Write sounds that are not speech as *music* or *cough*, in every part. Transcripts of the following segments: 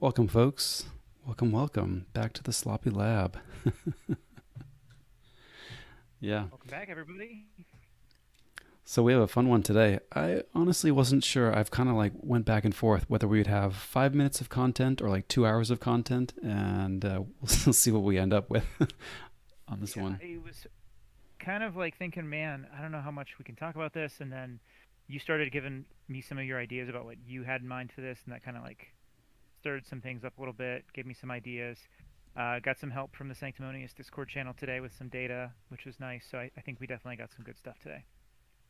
Welcome, folks. Welcome, welcome back to the Sloppy Lab. *laughs* yeah. Welcome back, everybody. So we have a fun one today. I honestly wasn't sure. I've kind of like went back and forth whether we would have five minutes of content or like two hours of content, and uh, *laughs* we'll see what we end up with *laughs* on this yeah, one. It was kind of like thinking, man, I don't know how much we can talk about this, and then you started giving me some of your ideas about what you had in mind for this, and that kind of like stirred some things up a little bit, gave me some ideas. Uh, got some help from the Sanctimonious Discord channel today with some data, which was nice. So I, I think we definitely got some good stuff today.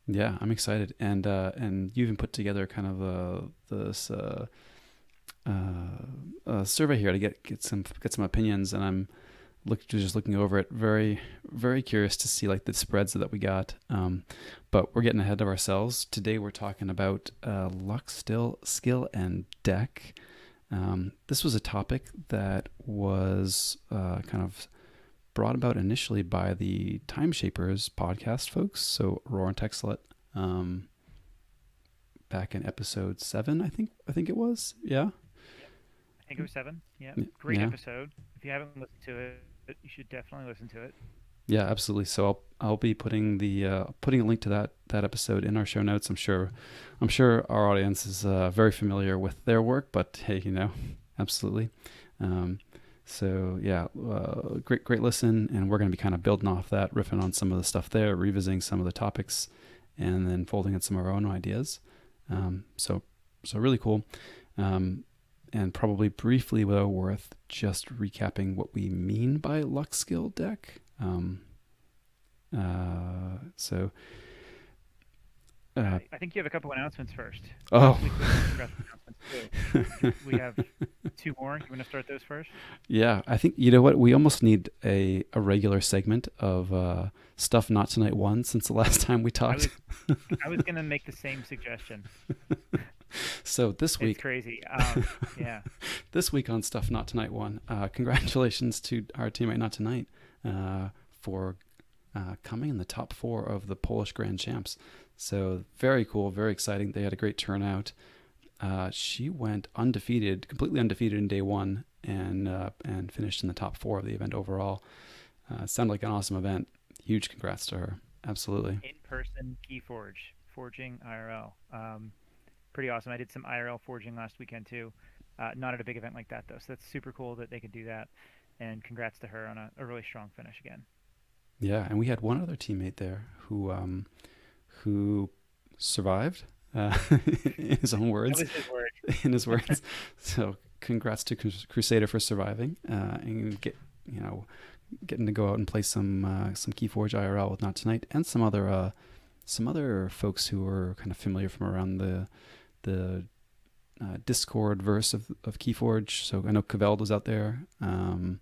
Yeah, I'm excited, and uh, and you even put together kind of a this uh, uh, survey here to get get some get some opinions, and I'm look just looking over it, very very curious to see like the spreads that we got. Um, but we're getting ahead of ourselves. Today we're talking about uh, luck, still skill, and deck. Um, this was a topic that was uh, kind of brought about initially by the Timeshapers podcast folks. So Roar and Texlet, um, back in episode seven, I think I think it was. Yeah. I think it was seven. Yeah, great yeah. episode. If you haven't listened to it, you should definitely listen to it. Yeah, absolutely. So I'll I'll be putting the uh, putting a link to that that episode in our show notes. I'm sure I'm sure our audience is uh, very familiar with their work, but hey, you know, absolutely. Um, so yeah, uh, great great listen, and we're going to be kind of building off that, riffing on some of the stuff there, revisiting some of the topics, and then folding in some of our own ideas. Um, so so really cool. Um, and probably briefly though worth just recapping what we mean by luck skill deck. Um, uh, so uh, I think you have a couple announcements first. Oh, *laughs* we have two more. You want to start those first? Yeah, I think you know what we almost need a, a regular segment of uh, stuff not tonight one since the last time we talked. I was, was going to make the same suggestion. *laughs* so this week, it's crazy. Um, yeah, *laughs* this week on stuff not tonight one. Uh, congratulations to our teammate not tonight uh, for uh, coming in the top four of the Polish Grand Champs. So very cool, very exciting. They had a great turnout. Uh, she went undefeated, completely undefeated in day one, and uh, and finished in the top four of the event overall. Uh, sounded like an awesome event. Huge congrats to her. Absolutely. In person Keyforge, forging IRL. Um, pretty awesome. I did some IRL forging last weekend too. Uh, not at a big event like that though, so that's super cool that they could do that. And congrats to her on a, a really strong finish again. Yeah, and we had one other teammate there who um, who survived uh, *laughs* in his own words. His word. *laughs* in his words. so congrats to Crusader for surviving uh, and get you know getting to go out and play some uh, some Keyforge IRL with not tonight and some other uh, some other folks who are kind of familiar from around the the uh, Discord verse of of Keyforge. So I know Caveld was out there. Um,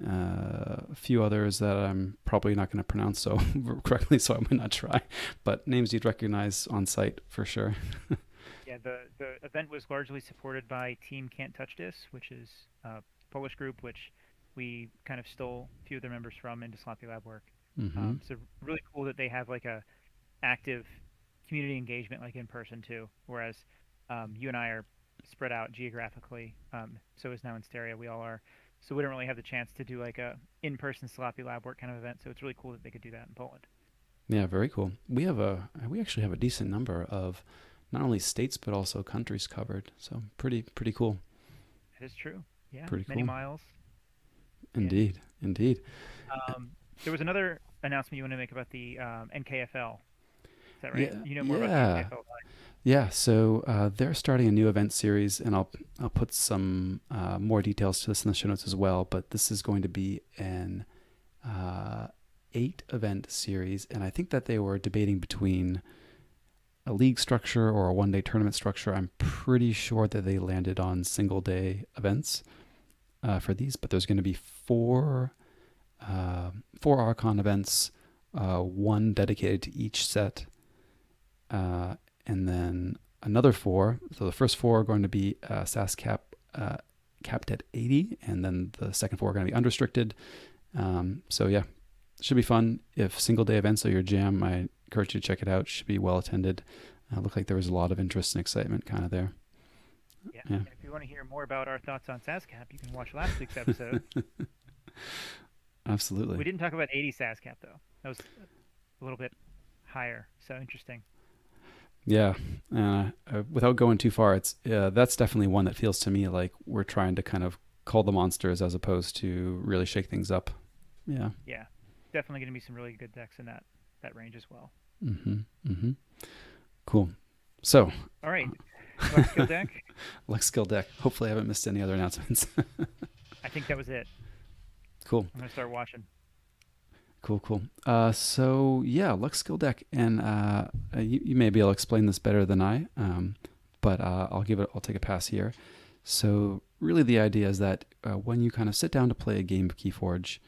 uh, a few others that I'm probably not going to pronounce so *laughs* correctly, so I might not try. But names you'd recognize on site for sure. *laughs* yeah, the the event was largely supported by Team Can't Touch This, which is a Polish group which we kind of stole a few of their members from into Sloppy Lab work. Mm-hmm. Um, so really cool that they have like a active community engagement like in person too. Whereas um, you and I are spread out geographically. Um, so is now in stereo. We all are so we don't really have the chance to do like a in-person sloppy lab work kind of event. So it's really cool that they could do that in Poland. Yeah, very cool. We have a we actually have a decent number of not only states but also countries covered. So pretty pretty cool. That is true. Yeah, pretty many cool. miles. Indeed, yeah. indeed. Um, there was another announcement you want to make about the um, NKFL. Is that right? Yeah, you know more yeah. about the NKFL. Yeah, so uh, they're starting a new event series, and I'll I'll put some uh, more details to this in the show notes as well. But this is going to be an uh, eight event series, and I think that they were debating between a league structure or a one day tournament structure. I'm pretty sure that they landed on single day events uh, for these, but there's going to be four uh, four Archon events, uh, one dedicated to each set and then another four. So the first four are going to be uh, SAS cap uh, capped at 80, and then the second four are going to be unrestricted. Um, so yeah, should be fun. If single day events are your jam, I encourage you to check it out. Should be well attended. Uh, looked like there was a lot of interest and excitement kind of there. Yeah. yeah. If you want to hear more about our thoughts on SASCAP, you can watch last week's episode. *laughs* Absolutely. We didn't talk about 80 SASCAP though. That was a little bit higher. So interesting. Yeah, uh, uh, without going too far, it's uh, that's definitely one that feels to me like we're trying to kind of call the monsters as opposed to really shake things up. Yeah. Yeah, definitely going to be some really good decks in that that range as well. Mm-hmm. Mm-hmm. Cool. So. All right. Lux skill deck. *laughs* Lux skill deck. Hopefully, I haven't missed any other announcements. *laughs* I think that was it. Cool. I'm gonna start watching. Cool, cool. Uh, so yeah, Lux skill deck, and uh, you, you may be explain this better than I, um, but uh, I'll give it. I'll take a pass here. So really, the idea is that uh, when you kind of sit down to play a game of KeyForge,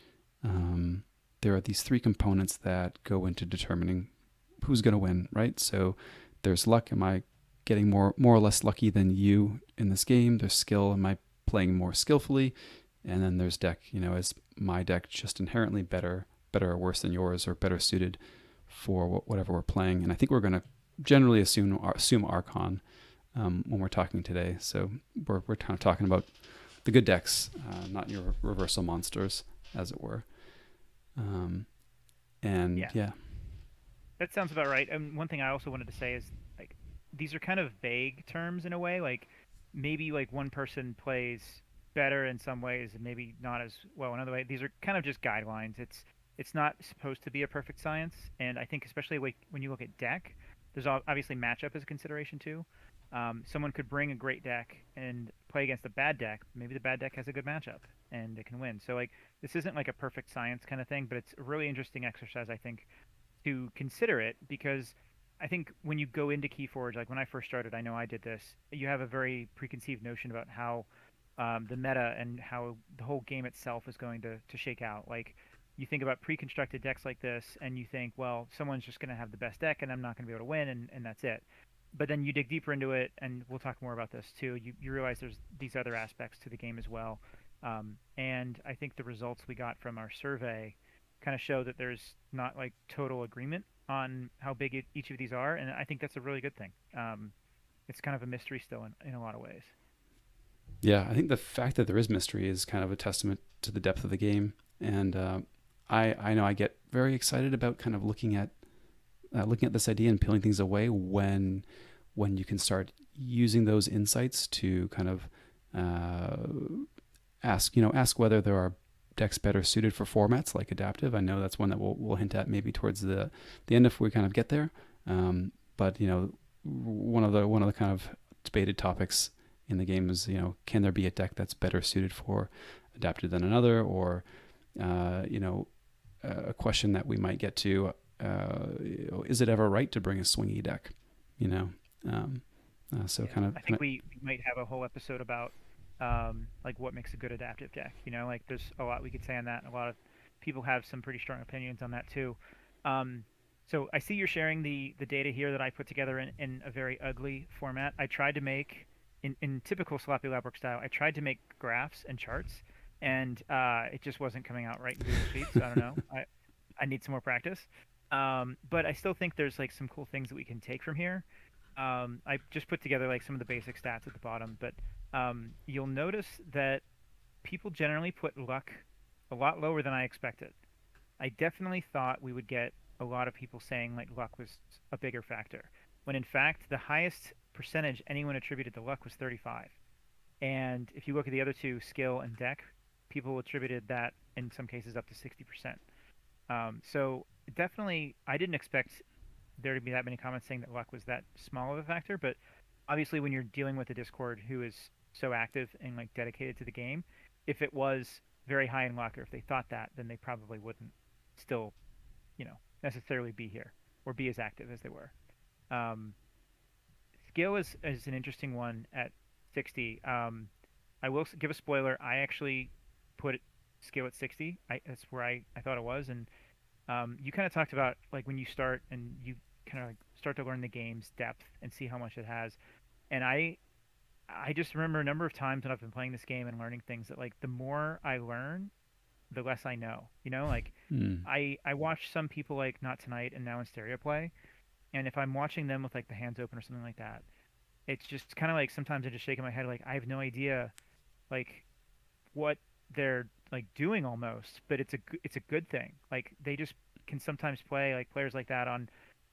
um, there are these three components that go into determining who's going to win, right? So there's luck. Am I getting more more or less lucky than you in this game? There's skill. Am I playing more skillfully? And then there's deck. You know, is my deck just inherently better better or worse than yours or better suited for whatever we're playing. And I think we're going to generally assume assume Archon um, when we're talking today. So we're we're kind of talking about the good decks, uh, not your reversal monsters, as it were. Um, and yeah. yeah. that sounds about right. And one thing I also wanted to say is like these are kind of vague terms in a way. Like maybe like one person plays better in some ways and maybe not as well in other ways. These are kind of just guidelines. It's it's not supposed to be a perfect science, and I think especially when you look at deck, there's obviously matchup as a consideration too. Um, someone could bring a great deck and play against a bad deck. Maybe the bad deck has a good matchup and it can win. So like this isn't like a perfect science kind of thing, but it's a really interesting exercise I think to consider it because I think when you go into KeyForge, like when I first started, I know I did this. You have a very preconceived notion about how um, the meta and how the whole game itself is going to to shake out. Like you think about pre-constructed decks like this and you think, well, someone's just going to have the best deck and I'm not going to be able to win and, and that's it. But then you dig deeper into it, and we'll talk more about this too. You, you realize there's these other aspects to the game as well. Um, and I think the results we got from our survey kind of show that there's not like total agreement on how big it, each of these are. And I think that's a really good thing. Um, it's kind of a mystery still in, in a lot of ways. Yeah, I think the fact that there is mystery is kind of a testament to the depth of the game. And uh, I I know I get very excited about kind of looking at uh, looking at this idea and peeling things away when when you can start using those insights to kind of uh, ask you know ask whether there are decks better suited for formats like adaptive. I know that's one that we'll, we'll hint at maybe towards the the end if we kind of get there. Um, but you know, one of the one of the kind of debated topics in the game is you know can there be a deck that's better suited for adaptive than another, or uh, you know a question that we might get to uh, is it ever right to bring a swingy deck you know? Um, uh, so yeah, kind of i think we, we might have a whole episode about um, like what makes a good adaptive deck you know? Like there's a lot we could say on that a lot of people have some pretty strong opinions on that too. Um, so i see you're sharing the the data here that i put together in, in a very ugly format. I tried to make in, in typical sloppy lab work style i tried to make graphs and charts and uh, it just wasn't coming out right in Google Sheets. I don't know. I I need some more practice. Um, but I still think there's like some cool things that we can take from here. Um, I just put together like some of the basic stats at the bottom, but um, you'll notice that people generally put luck a lot lower than I expected. I definitely thought we would get a lot of people saying like luck was a bigger factor, when in fact the highest percentage anyone attributed to luck was 35. And if you look at the other two, skill and deck, people attributed that in some cases up to 60%. Um, so definitely, I didn't expect there to be that many comments saying that luck was that small of a factor. But obviously, when you're dealing with a Discord who is so active and like dedicated to the game, if it was very high in luck, or if they thought that, then they probably wouldn't still, you know, necessarily be here or be as active as they were. Um, skill is is an interesting one at 60. Um, I will give a spoiler. I actually put scale at 60. I, that's where I, I thought it was. And um, you kind of talked about like when you start and you kind of like start to learn the game's depth and see how much it has. And I I just remember a number of times when I've been playing this game and learning things that like the more I learn, the less I know. You know, like mm. I I watch some people like not tonight and now in stereo play, and if I'm watching them with like the hands open or something like that, it's just kind of like sometimes I'm just shaking my head like I have no idea, like what they're like doing almost, but it's a it's a good thing. Like they just can sometimes play like players like that on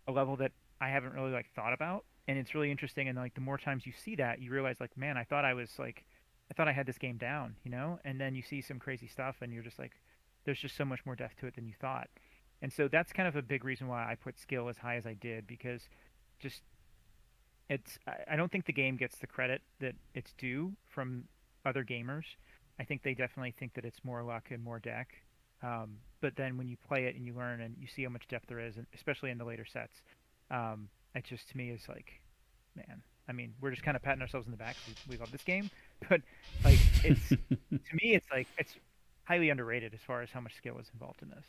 a level that I haven't really like thought about, and it's really interesting. And like the more times you see that, you realize like, man, I thought I was like, I thought I had this game down, you know. And then you see some crazy stuff, and you're just like, there's just so much more depth to it than you thought. And so that's kind of a big reason why I put skill as high as I did because just it's I don't think the game gets the credit that it's due from other gamers. I think they definitely think that it's more luck and more deck. Um, but then when you play it and you learn and you see how much depth there is, and especially in the later sets, um, it just to me is like, man. I mean, we're just kind of patting ourselves in the back. We, we love this game, *laughs* but like it's *laughs* to me, it's like it's highly underrated as far as how much skill is involved in this.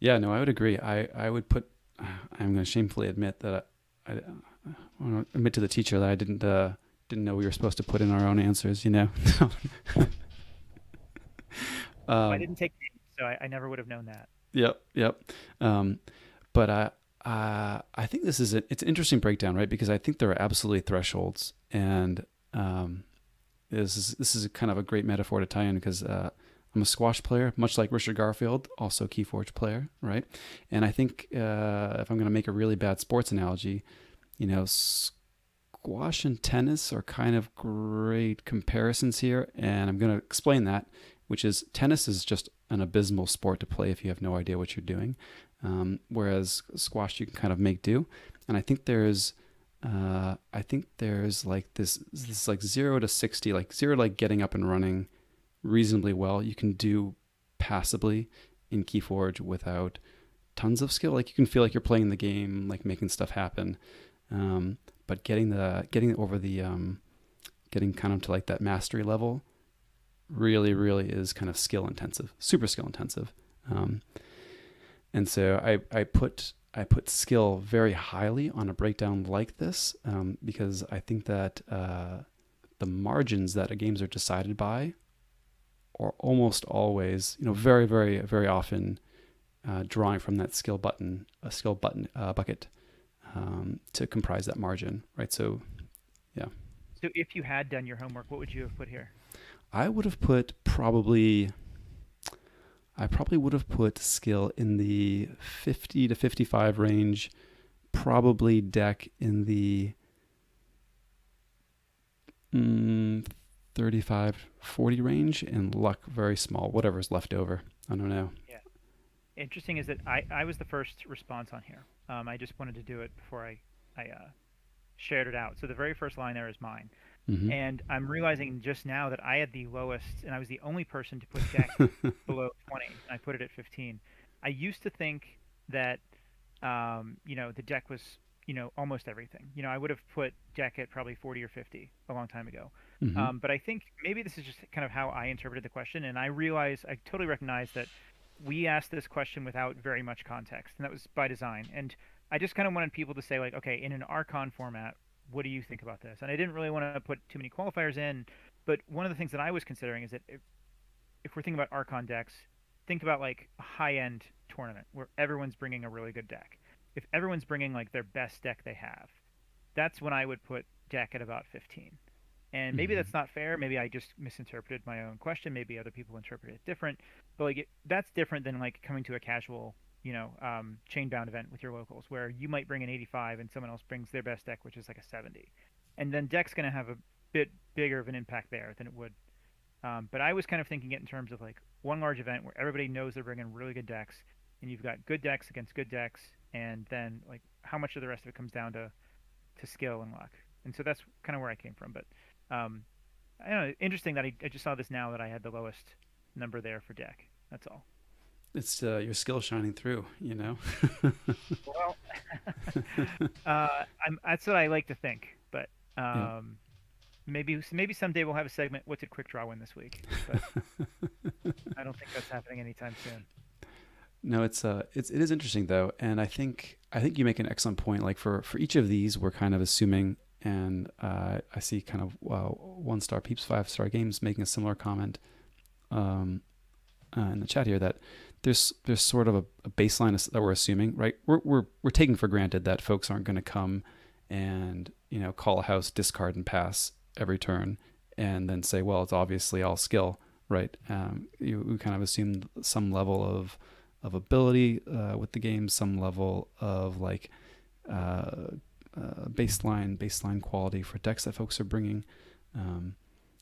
Yeah, no, I would agree. I, I would put. *sighs* I'm going to shamefully admit that I, I, I admit to the teacher that I didn't uh, didn't know we were supposed to put in our own answers. You know. *laughs* um, I didn't take names, so I, I, never would have known that. Yep, yep. Um, but I, uh, I think this is a, it's an interesting breakdown, right? Because I think there are absolutely thresholds, and um, this is this is kind of a great metaphor to tie in because uh, I'm a squash player, much like Richard Garfield, also Keyforge player, right? And I think uh, if I'm going to make a really bad sports analogy, you know, squash and tennis are kind of great comparisons here, and I'm going to explain that, which is tennis is just an abysmal sport to play if you have no idea what you're doing, um, whereas squash you can kind of make do. And I think there's uh, I think there's like this this like zero to sixty, like zero like getting up and running reasonably well. You can do passably in Keyforge without tons of skill. Like you can feel like you're playing the game, like making stuff happen. Um, but getting the getting over the um, getting kind of to like that mastery level really really is kind of skill intensive, super skill intensive. Um, and so I I put I put skill very highly on a breakdown like this um, because I think that uh, the margins that games are decided by are almost always, you know, very, very, very often uh, drawing from that skill button, a skill button uh, bucket um, to comprise that margin, right? So, yeah. So, if you had done your homework, what would you have put here? I would have put probably I probably would have put skill in the 50 to 55 range, probably deck in the mm, 35, 40 range, and luck very small, whatever's left over. I don't know. Yeah. Interesting is that I, I was the first response on here. Um, I just wanted to do it before I, I uh, shared it out. So the very first line there is mine. Mm-hmm. And I'm realizing just now that I had the lowest, and I was the only person to put *laughs* Jack below 20. I put it at 15. I used to think that, um, you know, the deck was, you know, almost everything. You know, I would have put Jack at probably 40 or 50 a long time ago. Mm-hmm. Um, but I think maybe this is just kind of how I interpreted the question, and I realize I totally recognize that we asked this question without very much context, and that was by design. And I just kind of wanted people to say like, okay, in an Archon format, what do you think about this? And I didn't really want to put too many qualifiers in, but one of the things that I was considering is that if, if we're thinking about Archon decks, think about like a high-end tournament where everyone's bringing a really good deck. If everyone's bringing like their best deck they have, that's when I would put deck at about 15. And maybe mm-hmm. that's not fair. Maybe I just misinterpreted my own question. Maybe other people interpret it different. But like it, that's different than like coming to a casual you know, um, chain bound event with your locals where you might bring an 85 and someone else brings their best deck, which is like a 70. And then deck's going to have a bit bigger of an impact there than it would. Um, but I was kind of thinking it in terms of like one large event where everybody knows they're bringing really good decks, and you've got good decks against good decks, and then like how much of the rest of it comes down to to skill and luck. And so that's kind of where I came from. But um, I don't know. Interesting that I, I just saw this now that I had the lowest number there for deck. That's all it's uh, your skill shining through, you know. well, *laughs* uh, that's what I like to think, but um, yeah. maybe maybe someday we'll have a segment. What did Quickdraw win this week? But *laughs* I don't think that's happening anytime soon. No, it's uh, it's it is interesting though, and I think I think you make an excellent point. Like for for each of these, we're kind of assuming, and uh, I see kind of uh, one star peeps, five star games making a similar comment um, uh, in the chat here that there's there's sort of a, a baseline that we're assuming, right? We're, we're we're taking for granted that folks aren't going to come and you know call a house, discard and pass every turn, and then say, well, it's obviously all skill, right? Um, you, you kind of assume some level of of ability uh, with the game, some level of like uh, baseline baseline quality for decks that folks are bringing. Um,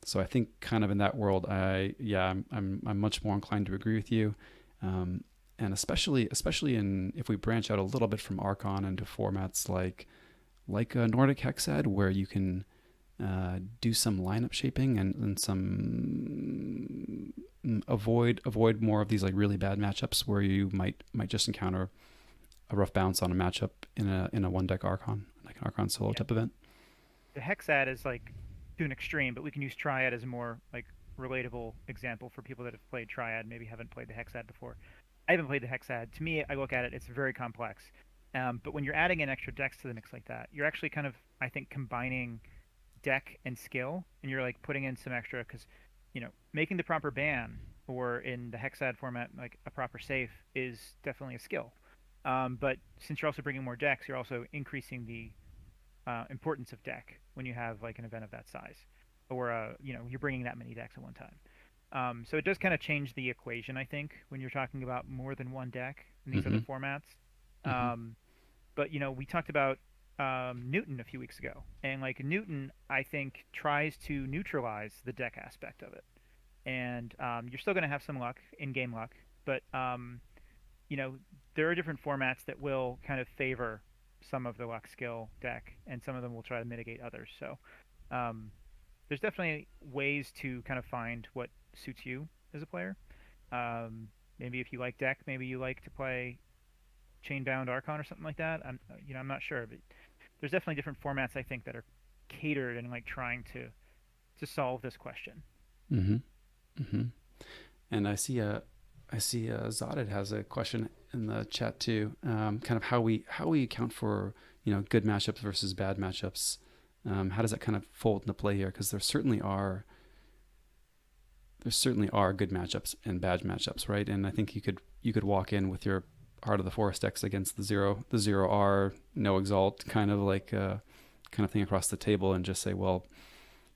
so I think kind of in that world, I yeah, I'm I'm, I'm much more inclined to agree with you, um, and especially especially in if we branch out a little bit from Archon into formats like like a Nordic Hexad, where you can uh, do some lineup shaping and, and some mm, avoid avoid more of these like really bad matchups where you might might just encounter a rough bounce on a matchup in a in a one deck Archon Archon solo yeah. type event. The Hexad is like to an extreme, but we can use Triad as a more like relatable example for people that have played Triad, maybe haven't played the Hexad before. I haven't played the Hexad. To me, I look at it, it's very complex. Um, but when you're adding in extra decks to the mix like that, you're actually kind of, I think, combining deck and skill, and you're like putting in some extra because, you know, making the proper ban or in the Hexad format, like a proper safe, is definitely a skill. Um, but since you're also bringing more decks, you're also increasing the uh, importance of deck when you have like an event of that size, or uh, you know you're bringing that many decks at one time. Um, so it does kind of change the equation, I think, when you're talking about more than one deck in these mm-hmm. other formats. Mm-hmm. Um, but you know, we talked about um, Newton a few weeks ago, and like Newton, I think tries to neutralize the deck aspect of it, and um, you're still going to have some luck, in-game luck, but um, you know, there are different formats that will kind of favor some of the luck skill deck, and some of them will try to mitigate others. So um, there's definitely ways to kind of find what suits you as a player. Um, maybe if you like deck, maybe you like to play Chainbound Archon or something like that. I'm you know I'm not sure, but there's definitely different formats I think that are catered and like trying to to solve this question. Mm-hmm. Mm-hmm. And I see a I see uh, Zodid has a question in the chat too. Um, kind of how we how we account for you know good matchups versus bad matchups. Um, how does that kind of fold into play here? Because there certainly are there certainly are good matchups and bad matchups, right? And I think you could you could walk in with your Heart of the Forest decks against the zero the zero R no exalt kind of like uh, kind of thing across the table and just say, well,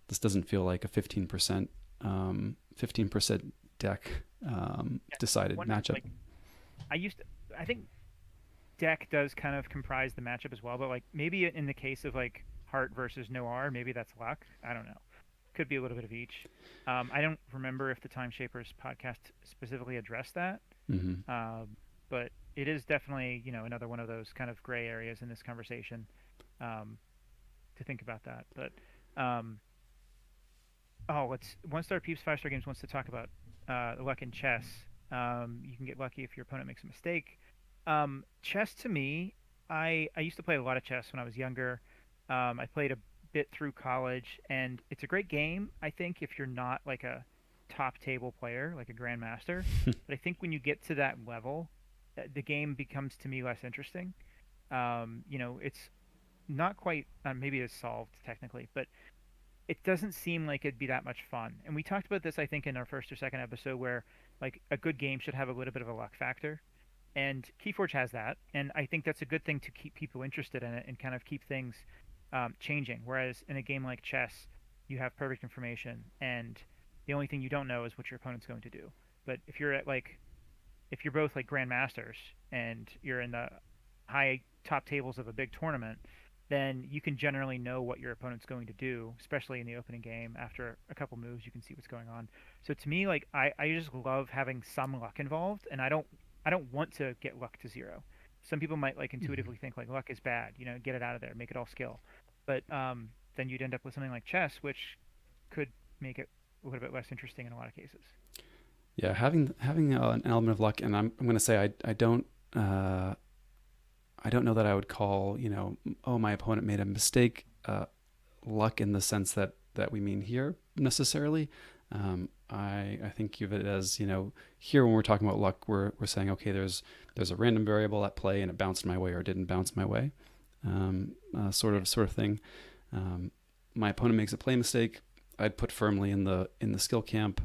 this doesn't feel like a fifteen percent um, fifteen percent deck um, yeah, decided matchup. Like, I used to, I think deck does kind of comprise the matchup as well, but like maybe in the case of like Heart versus no Noir, maybe that's luck. I don't know. Could be a little bit of each. Um, I don't remember if the Timeshapers podcast specifically addressed that, mm-hmm. Um, but it is definitely you know another one of those kind of gray areas in this conversation um, to think about that. But um, oh, let's one star peeps five star games wants to talk about uh, luck in chess. Um, you can get lucky if your opponent makes a mistake. Um, chess to me, I I used to play a lot of chess when I was younger. Um, I played a bit through college, and it's a great game. I think if you're not like a top table player, like a grandmaster, *laughs* but I think when you get to that level, uh, the game becomes to me less interesting. Um, you know, it's not quite uh, maybe it's solved technically, but it doesn't seem like it'd be that much fun. And we talked about this, I think, in our first or second episode, where like a good game should have a little bit of a luck factor, and Keyforge has that, and I think that's a good thing to keep people interested in it and kind of keep things um, changing. Whereas in a game like chess, you have perfect information, and the only thing you don't know is what your opponent's going to do. But if you're at like, if you're both like grandmasters and you're in the high top tables of a big tournament, then you can generally know what your opponent's going to do, especially in the opening game. After a couple moves, you can see what's going on. So to me, like I, I just love having some luck involved, and I don't I don't want to get luck to zero. Some people might like mm-hmm. intuitively mm-hmm. think like luck is bad, you know, get it out of there, make it all skill. But um, then you'd end up with something like chess, which could make it a little bit less interesting in a lot of cases. Yeah, having having uh, an element of luck, and I'm I'm going to say I I don't. Uh, I don't know that I would call, you know, oh, my opponent made a mistake, uh, luck in the sense that that we mean here necessarily. Um, I I think of it as you know here when we're talking about luck, we're we're saying okay, there's there's a random variable at play and it bounced my way or didn't bounce my way, um, uh, sort of sort of thing. Um, my opponent makes a play mistake, I'd put firmly in the in the skill camp.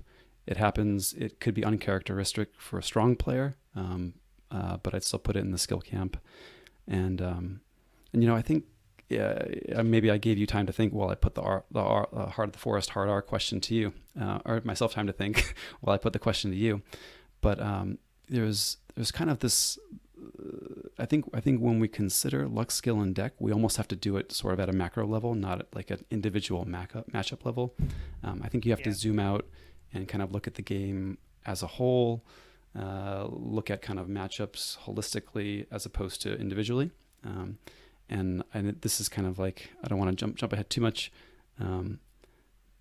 It happens. It could be uncharacteristic for a strong player, um, uh, but I'd still put it in the skill camp. And um, and you know, I think yeah, maybe I gave you time to think while I put the, R, the R, uh, heart of the forest hard R question to you, uh, or myself time to think *laughs* while I put the question to you. But um, there's there's kind of this. Uh, I think I think when we consider luck, skill, and deck, we almost have to do it sort of at a macro level, not at like an individual matchup matchup level. Um, I think you have yeah. to zoom out and kind of look at the game as a whole, uh, look at kind of matchups holistically as opposed to individually. Um, and and this is kind of like I don't want to jump jump ahead too much, um,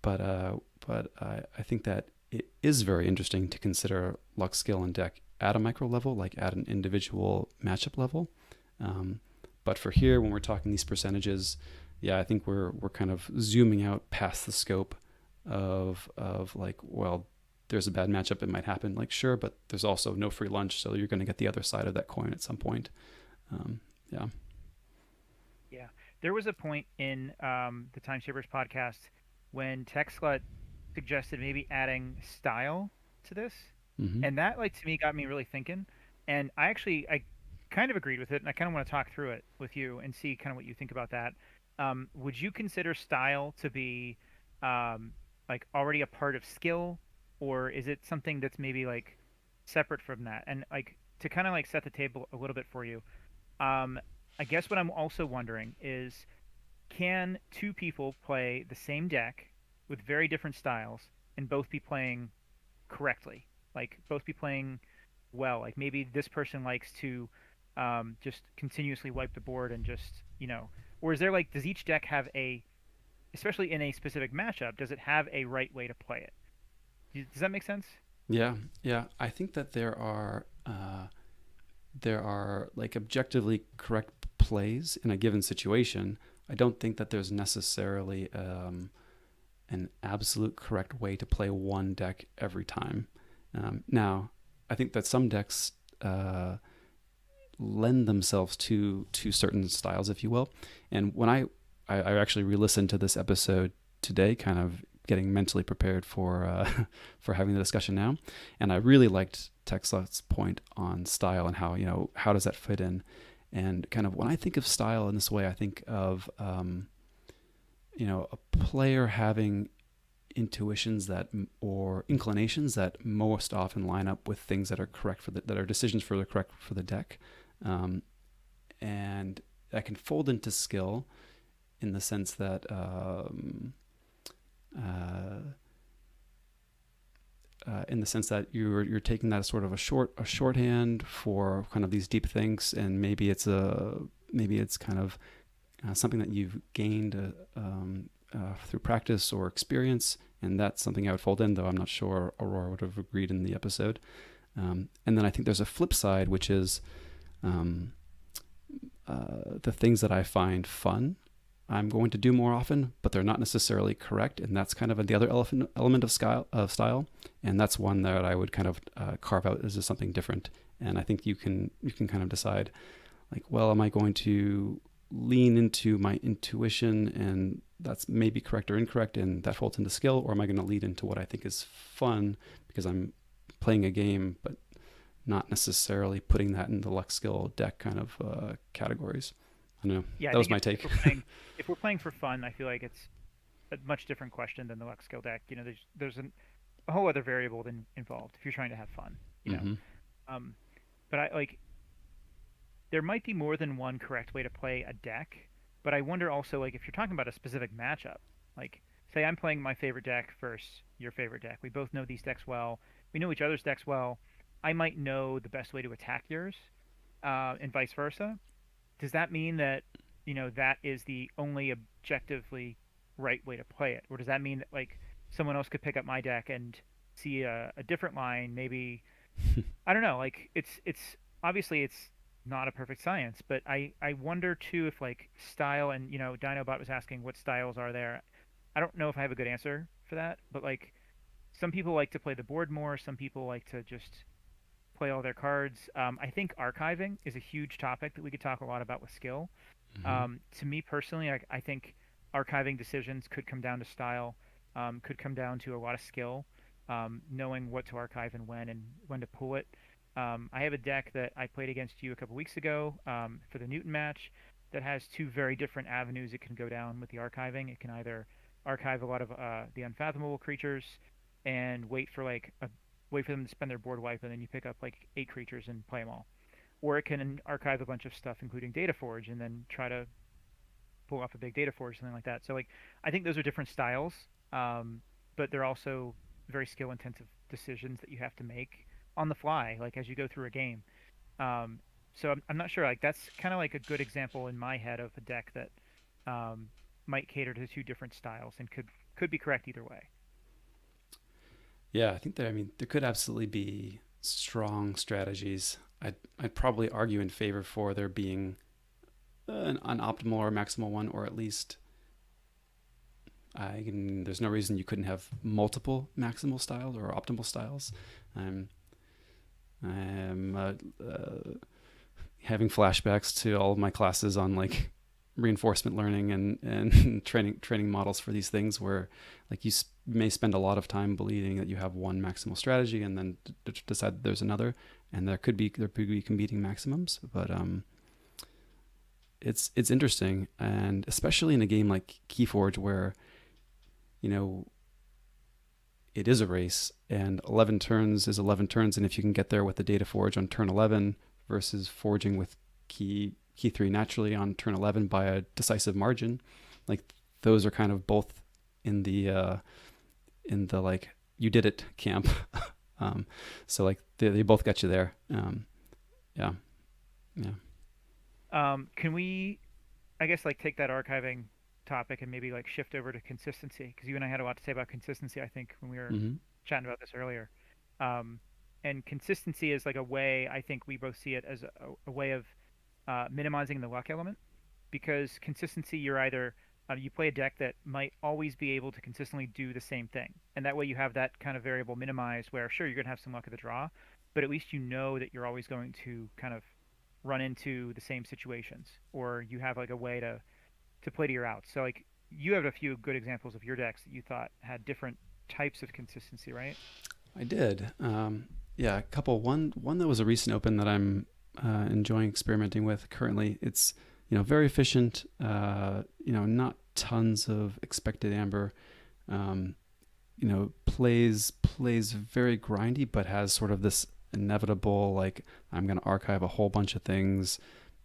but uh, but I, I think that it is very interesting to consider luck, skill, and deck at a micro level, like at an individual matchup level. Um, but for here, when we're talking these percentages, yeah, I think we're we're kind of zooming out past the scope of of like, well, there's a bad matchup, it might happen. Like, sure, but there's also no free lunch, so you're going to get the other side of that coin at some point. Um, yeah. There was a point in um, the Timeshapers podcast when TechSlut suggested maybe adding style to this, mm-hmm. and that like to me got me really thinking. And I actually I kind of agreed with it, and I kind of want to talk through it with you and see kind of what you think about that. Um, would you consider style to be um, like already a part of skill, or is it something that's maybe like separate from that? And like to kind of like set the table a little bit for you. Um, I guess what I'm also wondering is can two people play the same deck with very different styles and both be playing correctly? Like both be playing well. Like maybe this person likes to um, just continuously wipe the board and just you know, or is there like does each deck have a, especially in a specific matchup, does it have a right way to play it? Does that make sense? Yeah, yeah. I think that there are uh, there are like objectively correct plays in a given situation, I don't think that there's necessarily um, an absolute correct way to play one deck every time. Um, now, I think that some decks uh, lend themselves to to certain styles, if you will. And when I I, I actually re-listened to this episode today, kind of getting mentally prepared for uh, *laughs* for having the discussion now, and I really liked TechSlut's point on style and how you know how does that fit in and kind of when I think of style in this way, I think of um, you know a player having intuitions that or inclinations that most often line up with things that are correct for the that are decisions for the correct for the deck, um, and that can fold into skill in the sense that. Um, uh, uh, in the sense that you're you're taking that as sort of a short a shorthand for kind of these deep things, and maybe it's a maybe it's kind of uh, something that you've gained uh, um, uh, through practice or experience, and that's something I would fold in. Though I'm not sure Aurora would have agreed in the episode. Um, and then I think there's a flip side, which is um, uh, the things that I find fun I'm going to do more often, but they're not necessarily correct, and that's kind of the other element of style. Of style, and that's one that I would kind of uh, carve out as something different. And I think you can you can kind of decide, like, well, am I going to lean into my intuition, and that's maybe correct or incorrect, and that falls into skill, or am I going to lead into what I think is fun because I'm playing a game, but not necessarily putting that in the luck skill deck kind of uh, categories. I know. Yeah, that was my take. If we're, playing, *laughs* if we're, playing, for fun, I feel like it's a much different question than the luck skill deck. You know, there's there's an, a whole other variable than involved if you're trying to have fun. You know, mm-hmm. um, but I like there might be more than one correct way to play a deck. But I wonder also like if you're talking about a specific matchup, like say I'm playing my favorite deck versus your favorite deck. We both know these decks well. We know each other's decks well. I might know the best way to attack yours, uh, and vice versa does that mean that you know that is the only objectively right way to play it, or does that mean that like someone else could pick up my deck and see a, a different line? Maybe *laughs* I don't know. Like it's it's obviously it's not a perfect science, but I I wonder too if like style and you know Dinobot was asking what styles are there. I don't know if I have a good answer for that, but like some people like to play the board more. Some people like to just play all their cards. Um, I think archiving is a huge topic that we could talk a lot about with skill. Mm-hmm. Um, to me personally, I, I, think archiving decisions could come down to style, um, could come down to a lot of skill, um, knowing what to archive and when and when to pull it. Um, I have a deck that I played against you a couple weeks ago um, for the Newton match. that has two very different avenues it can go down with the archiving. It can either archive a lot of uh, the unfathomable creatures and wait for like a wait for them to spend their board wipe, and then you pick up like eight creatures and play them all. Or it can archive a bunch of stuff, including Data Forge, and then try to pull off a big Data Forge, something like that. So like, I think those are different styles, um, but they're also very skill-intensive decisions that you have to make on the fly, like as you go through a game. Um, so I'm, I'm not sure. Like that's kind of like a good example in my head of a deck that um, might cater to two different styles and could could be correct either way. Yeah, I think that I mean there could absolutely be strong strategies. I'd I'd probably argue in favor for there being an, an optimal or maximal one, or at least I can, there's no reason you couldn't have multiple maximal styles or optimal styles. I'm I'm uh, uh, having flashbacks to all of my classes on like reinforcement learning and and *laughs* training training models for these things where like you may spend a lot of time believing that you have one maximal strategy and then d- decide there's another. And there could be there could be competing maximums but um it's it's interesting. And especially in a game like Keyforge where you know it is a race and 11 turns is 11 turns. And if you can get there with the data forge on turn 11 versus forging with key key 3 naturally on turn 11 by a decisive margin like those are kind of both in the uh in the like you did it camp. *laughs* Um so like they, they both got you there. Um yeah. Yeah. Um can we i guess like take that archiving topic and maybe like shift over to consistency? Because you and I had a lot to say about consistency. I think when we were mm-hmm. chatting about this earlier, um, and consistency is like a way I think we both see it as a, a way of uh, minimizing the luck element. Because consistency you're either uh, you play a deck that might always be able to consistently do the same thing, and that way you have that kind of variable minimized where sure you're gonna have some luck at the draw, but at least you know that you're always going to kind of run into the same situations, or you have like a way to to play to your outs. So like you have a few good examples of your decks that you thought had different types of consistency, right? I did. Um, yeah, a couple. One one that was a recent open that I'm uh, enjoying experimenting with currently. It's you know very efficient. Uh, you know, not tons of expected amber. Um, you know, plays plays very grindy, but has sort of this inevitable like I'm going to archive a whole bunch of things,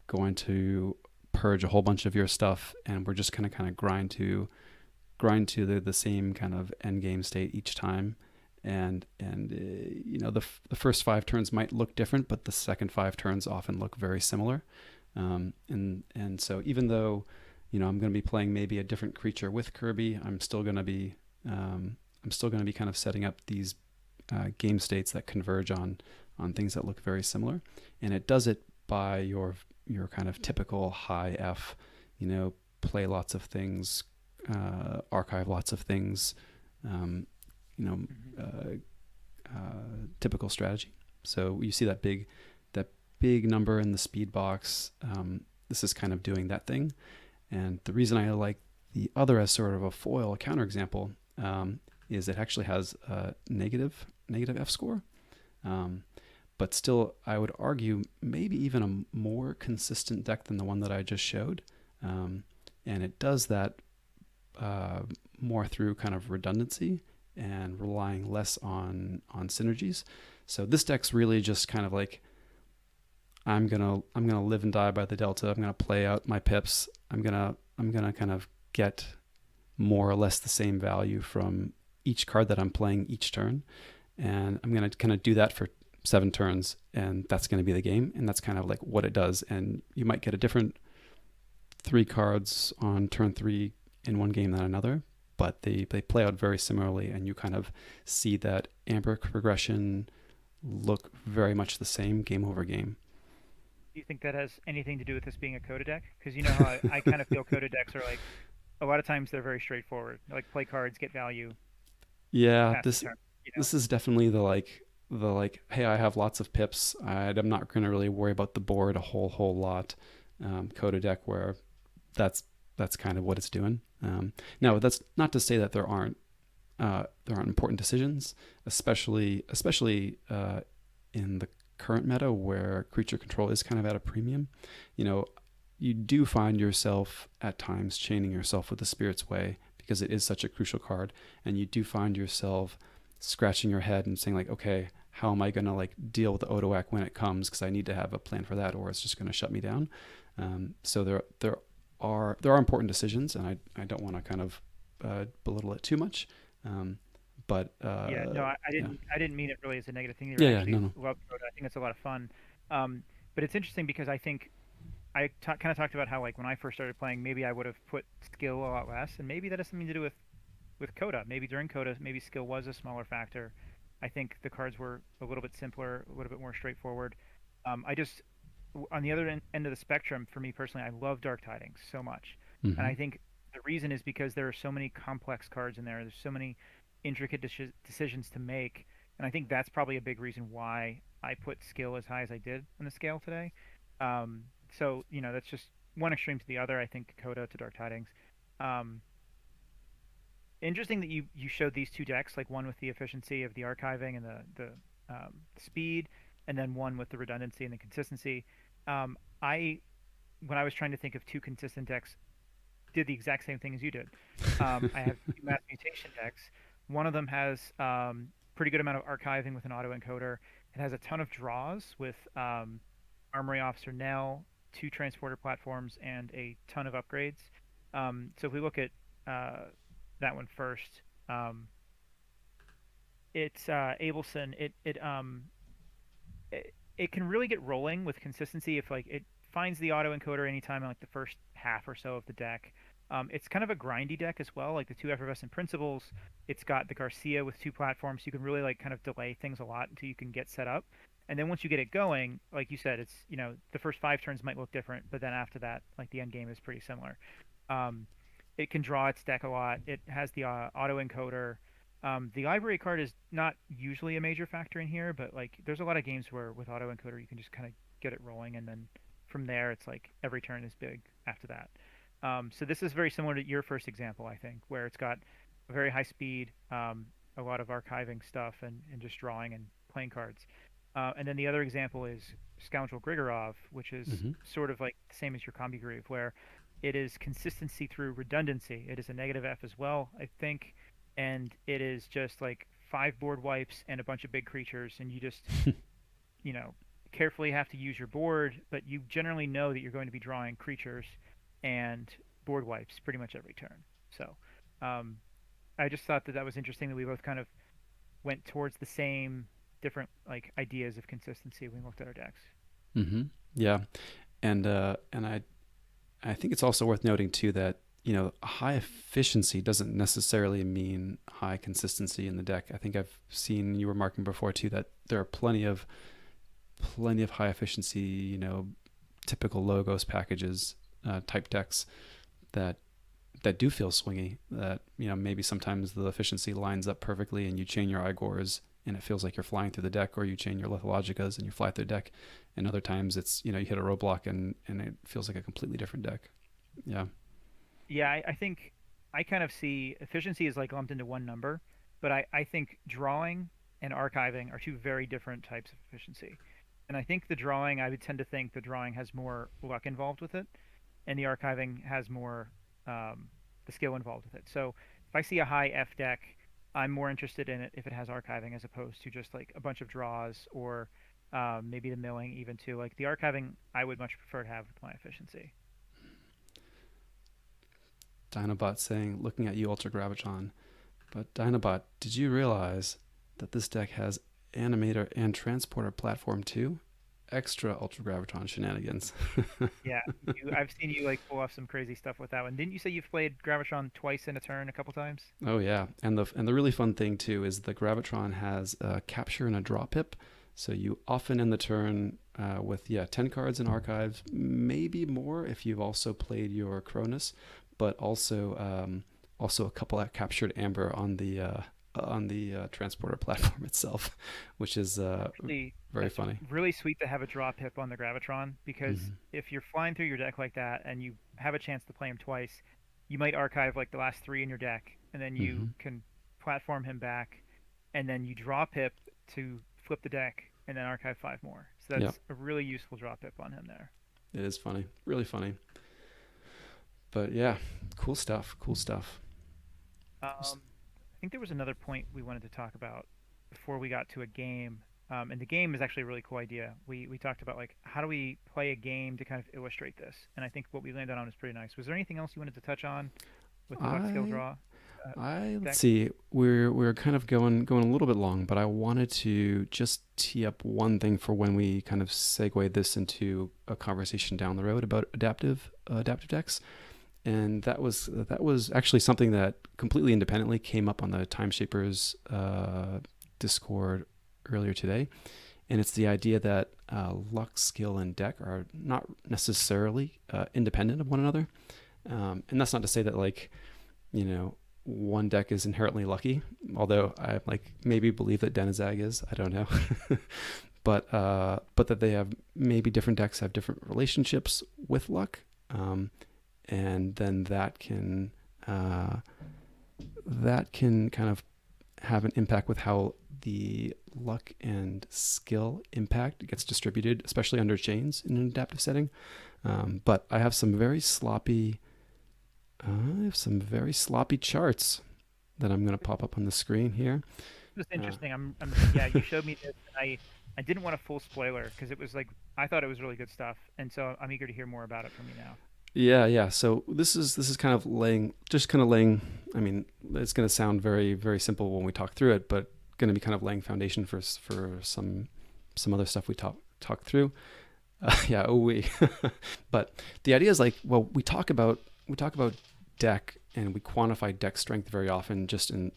going to purge a whole bunch of your stuff, and we're just gonna kind of grind to grind to the, the same kind of end game state each time. And and uh, you know the f- the first five turns might look different, but the second five turns often look very similar. Um, and and so even though you know I'm going to be playing maybe a different creature with Kirby, I'm still going to be um, I'm still going to be kind of setting up these uh, game states that converge on on things that look very similar, and it does it by your your kind of typical high F, you know, play lots of things, uh, archive lots of things, um, you know, mm-hmm. uh, uh, typical strategy. So you see that big, big number in the speed box. Um, this is kind of doing that thing, and the reason I like the other as sort of a foil, counterexample, um, is it actually has a negative negative F score. Um, but still, I would argue maybe even a more consistent deck than the one that I just showed. Um, and it does that uh, more through kind of redundancy and relying less on on synergies. So this deck's really just kind of like I'm gonna I'm gonna live and die by the delta. I'm gonna play out my pips. I'm gonna I'm gonna kind of get more or less the same value from each card that I'm playing each turn, and I'm gonna kind of do that for seven turns and that's to be the game and that's kind of like what it does and you might get a different three cards on turn three in one game than another but they, they play out very similarly and you kind of see that amber progression look very much the same game over game do you think that has anything to do with this being a coda deck because you know how I, I kind of feel *laughs* coda decks are like a lot of times they're very straightforward like play cards get value yeah this turn, you know? this is definitely the like the like, hey, I have lots of pips. I, am not going to really worry about the board a whole whole lot. Um, Coda deck where that's that's kind of what it's doing. Um, now that's not to say that there aren't uh, there aren't important decisions, especially especially uh, in the current meta where creature control is kind of at a premium. You know, you do find yourself at times chaining yourself with the Spirit's Way because it is such a crucial card, and you do find yourself scratching your head and saying like, okay, how am I going to like deal with the Odoac when it comes? Because I need to have a plan for that, or it's just going to shut me down. Um, so there there are there are important decisions, and I I don't want to kind of uh, belittle it too much. Um, but uh, yeah, no, I, I didn't. Yeah. I didn't mean it really as a negative thing. Yeah, yeah, no, no. Love I think it's a lot of fun. Um, but it's interesting because I think I kind of talked about how like when I first started playing, maybe I would have put skill a lot less, and maybe that has something to do with with Coda. Maybe during Coda, maybe skill was a smaller factor. I think the cards were a little bit simpler, a little bit more straightforward. Um, I just on the other end of the spectrum, for me personally, I love Dark Tidings so much, mm-hmm. and I think the reason is because there are so many complex cards in there. There's so many intricate de- decisions to make, and I think that's probably a big reason why I put skill as high as I did on the scale today. Um, so you know that's just one extreme to the other. I think Coda to Dark Tidings. Um, interesting that you you showed these two decks, like one with the efficiency of the archiving and the the um, speed, and then one with the redundancy and the consistency. Um, I when I was trying to think of two consistent decks, did the exact same thing as you did. Um, I have *laughs* two mass mutation decks. One of them has um, pretty good amount of archiving with an auto encoder. It has a ton of draws with um, Armory Officer Nell, two transporter platforms, and a ton of upgrades. Um, so if we look at uh, that one first, um, it's uh, Abelson. It it um it, it can really get rolling with consistency if like it finds the auto encoder anytime in like the first half or so of the deck. Um, it's kind of a grindy deck as well, like the two effervescent principles. It's got the Garcia with two platforms. So you can really like kind of delay things a lot until you can get set up. And then once you get it going, like you said, it's you know the first five turns might look different, but then after that, like the end game is pretty similar. Um, it can draw its deck a lot. It has the uh, auto encoder. Um, the library card is not usually a major factor in here, but like there's a lot of games where with auto encoder you can just kind of get it rolling, and then from there it's like every turn is big after that. Um, so this is very similar to your first example, I think, where it's got a very high speed, um, a lot of archiving stuff, and, and just drawing and playing cards. Uh, and then the other example is Scoundrel Grigorov, which is mm-hmm. sort of like the same as your Combi Greave, where it is consistency through redundancy. It is a negative F as well, I think, and it is just like five board wipes and a bunch of big creatures, and you just, *laughs* you know, carefully have to use your board, but you generally know that you're going to be drawing creatures and board wipes pretty much every turn. So, um, I just thought that that was interesting that we both kind of went towards the same different like ideas of consistency when we looked at our decks. Mm-hmm. Yeah, and uh, and I I think it's also worth noting too that you know high efficiency doesn't necessarily mean high consistency in the deck. I think I've seen you were marking before too that there are plenty of plenty of high efficiency you know typical logos packages uh, type decks that that do feel swingy that you know maybe sometimes the efficiency lines up perfectly and you chain your Igors and it feels like you're flying through the deck, or you chain your Lithologicas and you fly through the deck. And other times it's you know you hit a roadblock and and it feels like a completely different deck. Yeah. Yeah, I, I think I kind of see efficiency is like lumped into one number, but I I think drawing and archiving are two very different types of efficiency. And I think the drawing, I would tend to think the drawing has more luck involved with it, and the archiving has more um, the skill involved with it. So if I see a high F deck I'm more interested in it if it has archiving as opposed to just like a bunch of draws or um, maybe the milling even too. Like the archiving, I would much prefer to have with my efficiency. Dinobot saying, looking at you, Ultra Gravitron. But Dinobot, did you realize that this deck has animator and transporter platform too? Extra ultra gravitron shenanigans. *laughs* yeah, you, I've seen you like pull off some crazy stuff with that one. Didn't you say you've played gravitron twice in a turn, a couple times? Oh yeah, and the and the really fun thing too is the gravitron has a capture and a draw pip. So you often end the turn uh, with yeah ten cards in archives, maybe more if you've also played your Chronus, but also um, also a couple at captured amber on the uh, on the uh, transporter *laughs* platform itself, which is uh, Actually, very funny. Really sweet to have a draw pip on the Gravitron because mm-hmm. if you're flying through your deck like that and you have a chance to play him twice, you might archive like the last three in your deck, and then you mm-hmm. can platform him back, and then you draw pip to flip the deck, and then archive five more. So that's yep. a really useful draw pip on him there. It is funny, really funny. But yeah, cool stuff. Cool stuff. Um, I think there was another point we wanted to talk about before we got to a game. Um, and the game is actually a really cool idea. We we talked about like how do we play a game to kind of illustrate this, and I think what we landed on is pretty nice. Was there anything else you wanted to touch on with the I, skill draw? Uh, I let's see. We're we're kind of going going a little bit long, but I wanted to just tee up one thing for when we kind of segue this into a conversation down the road about adaptive uh, adaptive decks and that was that was actually something that completely independently came up on the Timeshapers uh, Discord earlier today, and it's the idea that uh, luck, skill, and deck are not necessarily uh, independent of one another, um, and that's not to say that like you know one deck is inherently lucky, although I like maybe believe that Denizag is. I don't know. *laughs* but uh, but that they have maybe different decks have different relationships with luck, um, and then that can uh, that can kind of have an impact with how the luck and skill impact gets distributed, especially under chains in an adaptive setting. Um, but I have some very sloppy, uh, I have some very sloppy charts that I'm going to pop up on the screen here. It's interesting. Uh, I'm, I'm, yeah, you showed me this. I, I didn't want a full spoiler because it was like I thought it was really good stuff, and so I'm eager to hear more about it from you now. Yeah, yeah. So this is this is kind of laying, just kind of laying. I mean, it's going to sound very very simple when we talk through it, but going to be kind of laying foundation for for some some other stuff we talk talk through. Uh, *laughs* yeah, oh we. *laughs* but the idea is like, well, we talk about we talk about deck and we quantify deck strength very often just in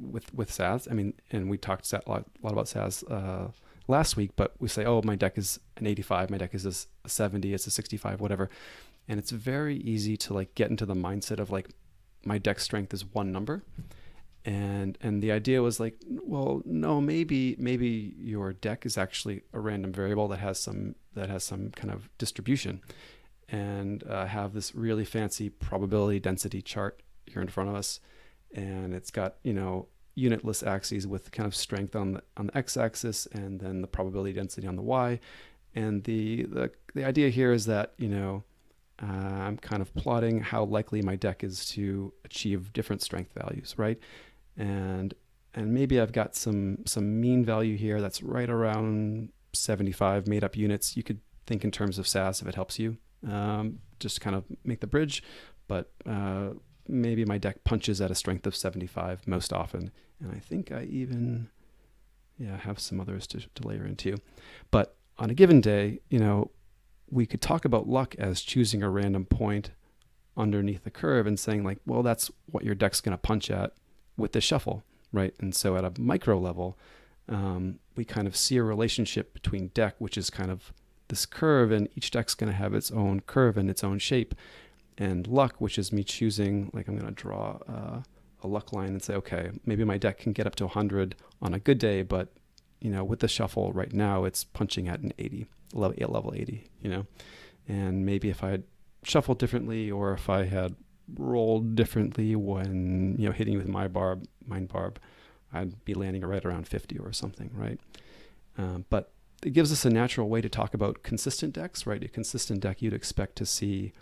with with SAS. I mean, and we talked a lot, a lot about SAS uh, last week, but we say, oh, my deck is an 85, my deck is a 70, it's a 65, whatever and it's very easy to like get into the mindset of like my deck strength is one number and and the idea was like well no maybe maybe your deck is actually a random variable that has some that has some kind of distribution and uh, have this really fancy probability density chart here in front of us and it's got you know unitless axes with kind of strength on the on the x-axis and then the probability density on the y and the the, the idea here is that you know uh, I'm kind of plotting how likely my deck is to achieve different strength values, right? And and maybe I've got some some mean value here that's right around 75 made up units. You could think in terms of SAS if it helps you. Um, just kind of make the bridge, but uh, maybe my deck punches at a strength of 75 most often, and I think I even yeah have some others to, to layer into. But on a given day, you know, we could talk about luck as choosing a random point underneath the curve and saying like, well, that's what your deck's going to punch at with the shuffle, right? And so at a micro level, um, we kind of see a relationship between deck, which is kind of this curve, and each deck's going to have its own curve and its own shape, and luck, which is me choosing like I'm going to draw uh, a luck line and say, okay, maybe my deck can get up to 100 on a good day, but you know, with the shuffle right now, it's punching at an 80 level, level 80, you know, and maybe if I had shuffled differently or if I had rolled differently when, you know, hitting with my barb, mind barb, I'd be landing right around 50 or something, right? Um, but it gives us a natural way to talk about consistent decks, right? A consistent deck you'd expect to see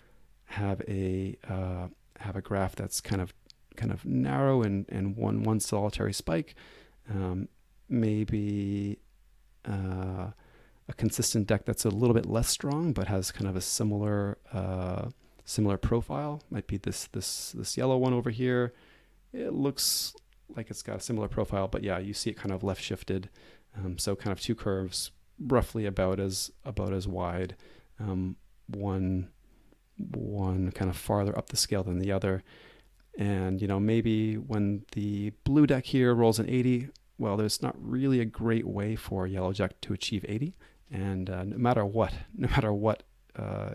have a uh, have a graph that's kind of kind of narrow and, and one one solitary spike. Um, maybe uh, a consistent deck that's a little bit less strong but has kind of a similar uh, similar profile. Might be this this this yellow one over here. It looks like it's got a similar profile, but yeah, you see it kind of left shifted. Um, so kind of two curves, roughly about as about as wide. Um, one one kind of farther up the scale than the other. And you know maybe when the blue deck here rolls an 80, well, there's not really a great way for yellow jack to achieve 80. And uh, no matter what, *laughs* no matter what uh,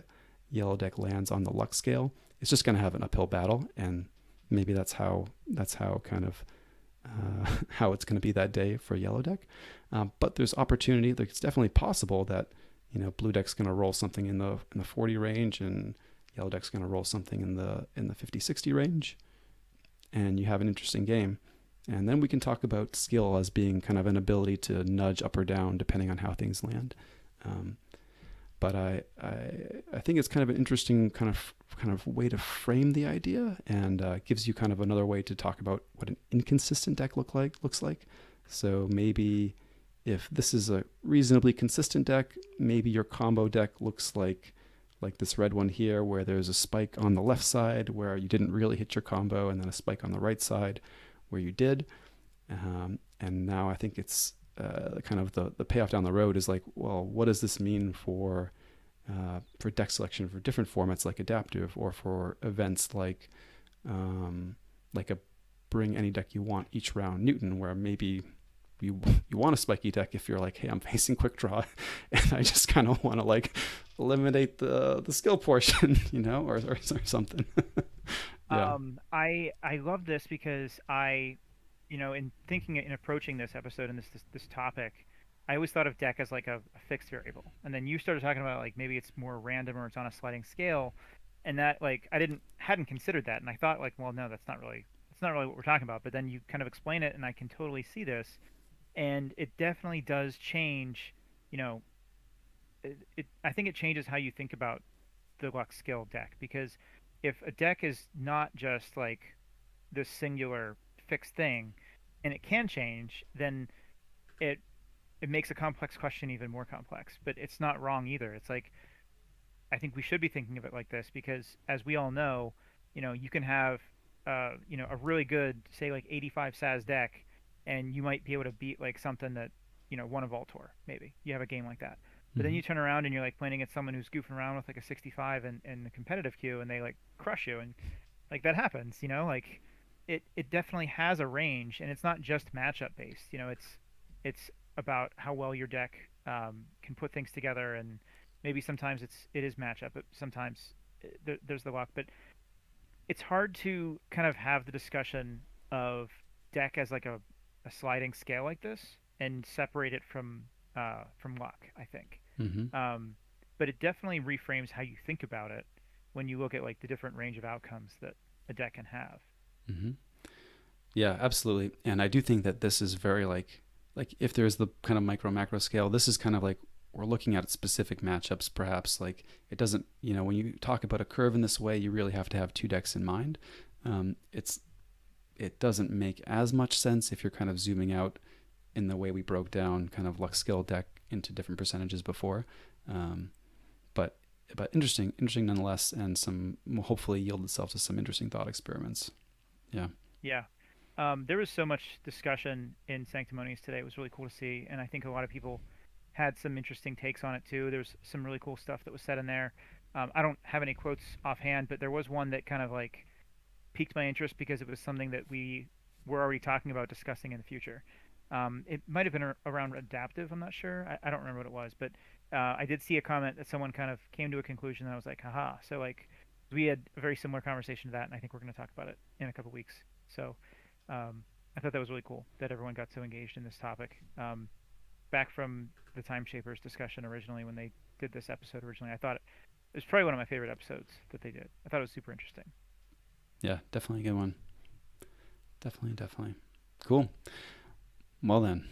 yellow deck lands on the luck scale, it's just going to have an uphill battle, and maybe that's how that's how kind of uh, *laughs* how it's going to be that day for yellow deck. Um, but there's opportunity. It's definitely possible that you know blue deck's going to roll something in the in the 40 range, and yellow deck's going to roll something in the in the 50 60 range, and you have an interesting game. And then we can talk about skill as being kind of an ability to nudge up or down depending on how things land. Um, but I, I I think it's kind of an interesting kind of kind of way to frame the idea, and uh, gives you kind of another way to talk about what an inconsistent deck look like looks like. So maybe if this is a reasonably consistent deck, maybe your combo deck looks like like this red one here, where there's a spike on the left side where you didn't really hit your combo, and then a spike on the right side where you did. Um, and now I think it's uh, kind of the, the payoff down the road is like, well, what does this mean for uh, for deck selection for different formats like adaptive or for events like um, like a bring any deck you want each round Newton, where maybe you you want a spiky deck if you're like, hey, I'm *laughs* facing Quickdraw, and I just kind of want to like eliminate the the skill portion, *laughs* you know, or or, or something. *laughs* yeah. Um, I I love this because I you know, in thinking in approaching this episode and this this, this topic, I always thought of deck as like a, a, fixed variable, and then you started talking about like maybe it's more random or it's on a sliding scale, and that like I didn't hadn't considered that, and I thought like, well, no, that's not really that's not really what we're talking about. But then you kind of explain it, and I can totally see this, and it definitely does change. You know, it, it I think it changes how you think about the luck skill deck because if a deck is not just like this singular fixed thing, and it can change, then it it makes a complex question even more complex. But it's not wrong either. It's like I think we should be thinking of it like this because, as we all know, you know, you can have uh, you know a really good, say like 85 SAS deck, and you might be able to beat like something that you know won a Vault Tour. Maybe you have a game like that. But then mm-hmm. you turn around and you're like playing against someone who's goofing around with like a 65 in, in the competitive queue, and they like crush you, and like that happens, you know, like it it definitely has a range, and it's not just matchup based. You know, it's it's about how well your deck um, can put things together, and maybe sometimes it's it is matchup, but sometimes eh, there, there's the luck. But it's hard to kind of have the discussion of deck as like a, a sliding scale like this and separate it from uh, from luck. I think, mm-hmm. um, but it definitely reframes how you think about it when you look at like the different range of outcomes that a deck can have. Mm-hmm. Yeah, absolutely. And I do think that this is very like like if there's the kind of micro macro scale, this is kind of like we're looking at specific matchups perhaps like it doesn't you know when you talk about a curve in this way you really have to have two decks in mind um, it's it doesn't make as much sense if you're kind of zooming out in the way we broke down kind of luck skill deck into different percentages before um, but but interesting interesting nonetheless and some hopefully yield itself to some interesting thought experiments yeah. Yeah. Um, there was so much discussion in Sanctumonius today. It was really cool to see, and I think a lot of people had some interesting takes on it too. There's some really cool stuff that was said in there. Um, I don't have any quotes offhand, but there was one that kind of like piqued my interest because it was something that we were already talking about discussing in the future. Um, it might have been around adaptive. I'm not sure. I, I don't remember what it was, but uh, I did see a comment that someone kind of came to a conclusion, and I was like, haha. So like we had a very similar conversation to that, and I think we're going to talk about it in a couple weeks. So um, I thought that was really cool that everyone got so engaged in this topic. Um, back from the Timeshapers discussion originally, when they did this episode originally, I thought it, it was probably one of my favorite episodes that they did. I thought it was super interesting. Yeah, definitely a good one. Definitely, definitely. Cool. Well then.